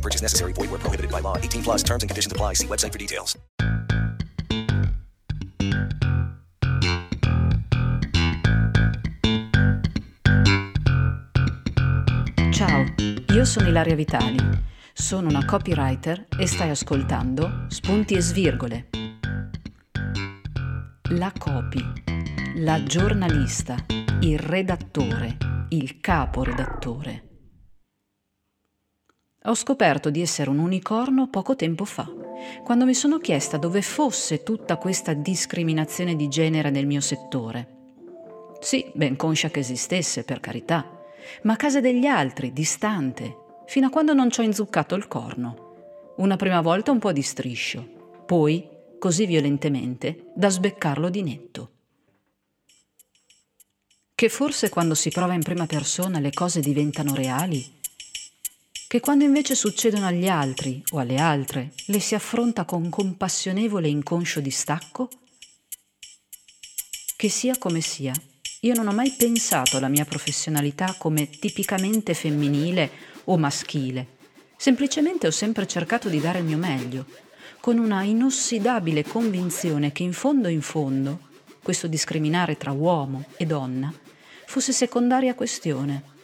No purchase necessary. Void where prohibited by law. 18 plus terms and conditions apply. See website for details. Ciao, io sono Ilaria Vitali. Sono una copywriter e stai ascoltando Spunti e Svirgole. La copy, la giornalista, il redattore, il caporedattore. Ho scoperto di essere un unicorno poco tempo fa, quando mi sono chiesta dove fosse tutta questa discriminazione di genere nel mio settore. Sì, ben conscia che esistesse, per carità, ma a casa degli altri, distante, fino a quando non ci ho inzuccato il corno. Una prima volta un po' di striscio, poi così violentemente da sbeccarlo di netto. Che forse quando si prova in prima persona le cose diventano reali? Che quando invece succedono agli altri o alle altre le si affronta con compassionevole e inconscio distacco? Che sia come sia, io non ho mai pensato alla mia professionalità come tipicamente femminile o maschile. Semplicemente ho sempre cercato di dare il mio meglio, con una inossidabile convinzione che in fondo in fondo questo discriminare tra uomo e donna fosse secondaria questione,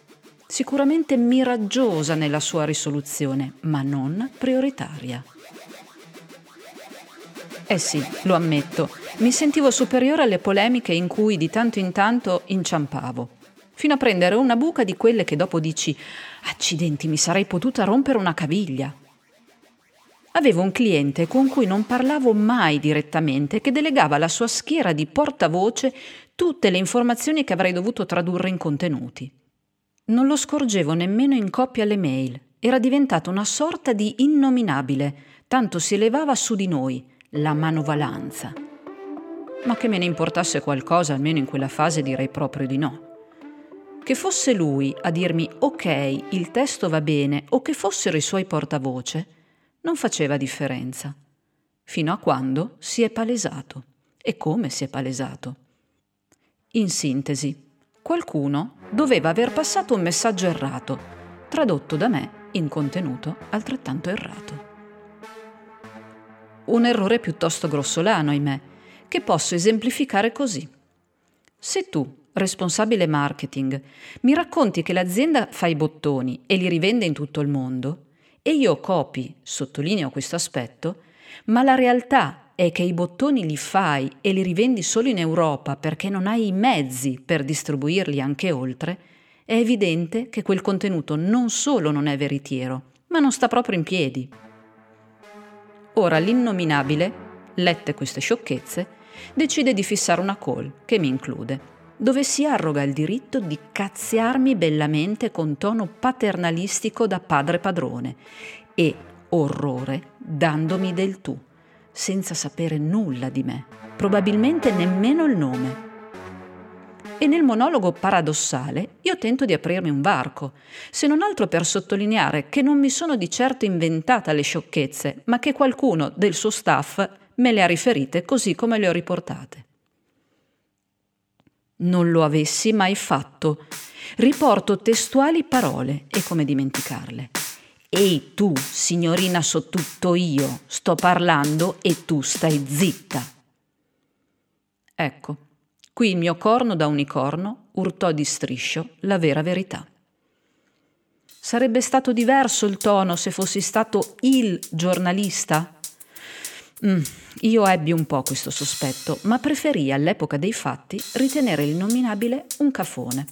sicuramente miraggiosa nella sua risoluzione, ma non prioritaria. Eh sì, lo ammetto, mi sentivo superiore alle polemiche in cui di tanto in tanto inciampavo, fino a prendere una buca di quelle che dopo dici accidenti, mi sarei potuta rompere una caviglia. Avevo un cliente con cui non parlavo mai direttamente che delegava alla sua schiera di portavoce tutte le informazioni che avrei dovuto tradurre in contenuti. Non lo scorgevo nemmeno in coppia alle mail, era diventato una sorta di innominabile, tanto si elevava su di noi, la manovalanza. Ma che me ne importasse qualcosa, almeno in quella fase direi proprio di no. Che fosse lui a dirmi ok, il testo va bene, o che fossero i suoi portavoce, non faceva differenza. Fino a quando si è palesato. E come si è palesato? In sintesi, qualcuno doveva aver passato un messaggio errato, tradotto da me in contenuto altrettanto errato. Un errore piuttosto grossolano, ahimè, che posso esemplificare così. Se tu, responsabile marketing, mi racconti che l'azienda fa i bottoni e li rivende in tutto il mondo, e io copi, sottolineo questo aspetto, ma la realtà è che i bottoni li fai e li rivendi solo in Europa perché non hai i mezzi per distribuirli anche oltre, è evidente che quel contenuto non solo non è veritiero, ma non sta proprio in piedi. Ora l'innominabile, lette queste sciocchezze, decide di fissare una call, che mi include, dove si arroga il diritto di cazziarmi bellamente con tono paternalistico da padre padrone e, orrore, dandomi del tu, senza sapere nulla di me, probabilmente nemmeno il nome. E nel monologo paradossale io tento di aprirmi un varco, se non altro per sottolineare che non mi sono di certo inventata le sciocchezze, ma che qualcuno del suo staff me le ha riferite così come le ho riportate. Non lo avessi mai fatto. Riporto testuali parole e come dimenticarle. Ehi tu, signorina so tutto io, sto parlando e tu stai zitta. Ecco, Qui il mio corno da unicorno urtò di striscio la vera verità. Sarebbe stato diverso il tono se fossi stato il giornalista? Mm, io ebbi un po' questo sospetto, ma preferì all'epoca dei fatti ritenere il nominabile un cafone.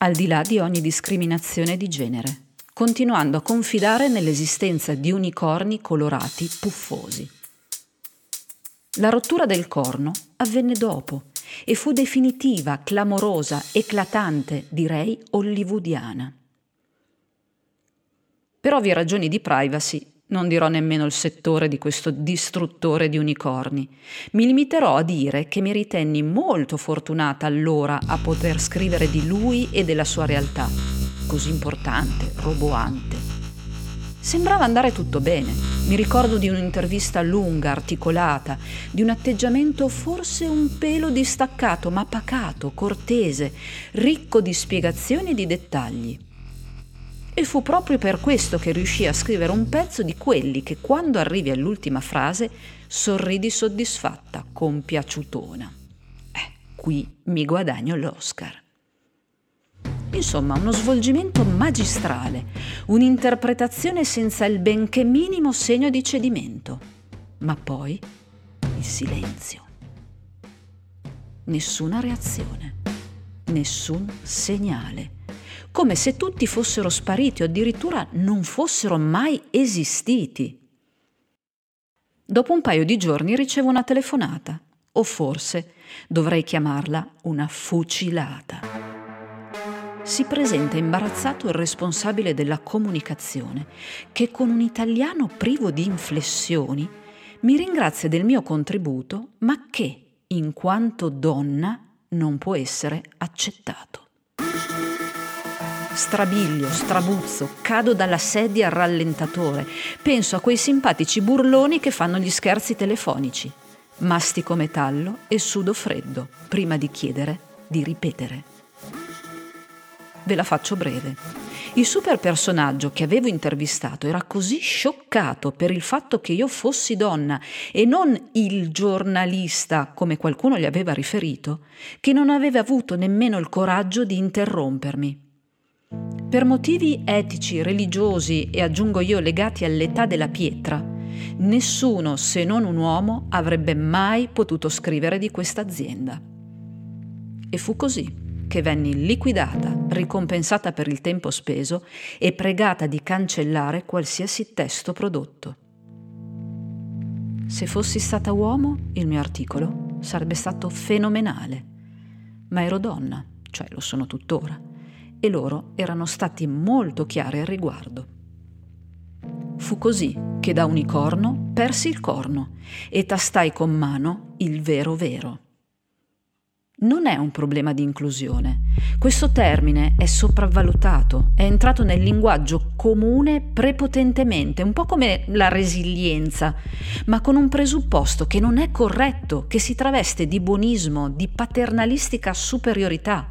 Al di là di ogni discriminazione di genere, continuando a confidare nell'esistenza di unicorni colorati puffosi. La rottura del corno avvenne dopo e fu definitiva, clamorosa, eclatante, direi hollywoodiana. Per ovvie ragioni di privacy non dirò nemmeno il settore di questo distruttore di unicorni. Mi limiterò a dire che mi ritenni molto fortunata allora a poter scrivere di lui e della sua realtà, così importante, roboante. Sembrava andare tutto bene. Mi ricordo di un'intervista lunga, articolata, di un atteggiamento forse un pelo distaccato, ma pacato, cortese, ricco di spiegazioni e di dettagli. E fu proprio per questo che riuscì a scrivere un pezzo di quelli che quando arrivi all'ultima frase sorridi soddisfatta, compiaciutona. Eh, qui mi guadagno l'Oscar. Insomma, uno svolgimento magistrale, un'interpretazione senza il benché minimo segno di cedimento. Ma poi il silenzio. Nessuna reazione, nessun segnale come se tutti fossero spariti o addirittura non fossero mai esistiti. Dopo un paio di giorni ricevo una telefonata, o forse dovrei chiamarla una fucilata. Si presenta imbarazzato il responsabile della comunicazione, che con un italiano privo di inflessioni mi ringrazia del mio contributo, ma che, in quanto donna, non può essere accettato. Strabiglio, strabuzzo, cado dalla sedia al rallentatore. Penso a quei simpatici burloni che fanno gli scherzi telefonici. Mastico metallo e sudo freddo, prima di chiedere di ripetere. Ve la faccio breve. Il super personaggio che avevo intervistato era così scioccato per il fatto che io fossi donna e non il giornalista, come qualcuno gli aveva riferito, che non aveva avuto nemmeno il coraggio di interrompermi. Per motivi etici, religiosi e aggiungo io legati all'età della pietra, nessuno se non un uomo avrebbe mai potuto scrivere di questa azienda. E fu così che venni liquidata, ricompensata per il tempo speso e pregata di cancellare qualsiasi testo prodotto. Se fossi stata uomo, il mio articolo sarebbe stato fenomenale, ma ero donna, cioè lo sono tuttora e loro erano stati molto chiari al riguardo. Fu così che da unicorno persi il corno e tastai con mano il vero vero. Non è un problema di inclusione. Questo termine è sopravvalutato, è entrato nel linguaggio comune prepotentemente, un po' come la resilienza, ma con un presupposto che non è corretto, che si traveste di buonismo, di paternalistica superiorità.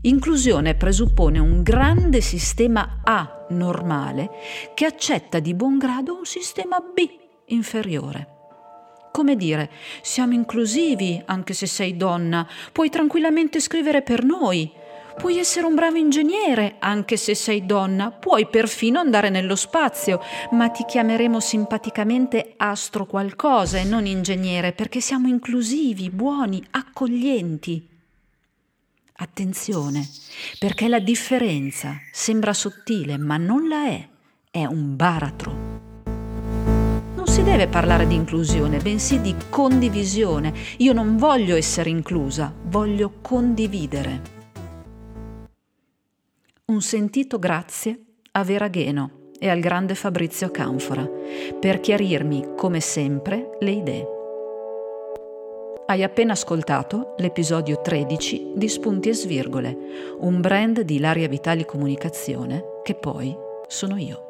Inclusione presuppone un grande sistema A normale che accetta di buon grado un sistema B inferiore. Come dire, siamo inclusivi anche se sei donna, puoi tranquillamente scrivere per noi, puoi essere un bravo ingegnere anche se sei donna, puoi perfino andare nello spazio, ma ti chiameremo simpaticamente astro qualcosa e non ingegnere perché siamo inclusivi, buoni, accoglienti. Attenzione, perché la differenza sembra sottile, ma non la è, è un baratro. Si deve parlare di inclusione, bensì di condivisione. Io non voglio essere inclusa, voglio condividere. Un sentito grazie a Vera Gheno e al grande Fabrizio Canfora per chiarirmi, come sempre, le idee. Hai appena ascoltato l'episodio 13 di Spunti e Svirgole, un brand di Ilaria Vitali Comunicazione che poi sono io.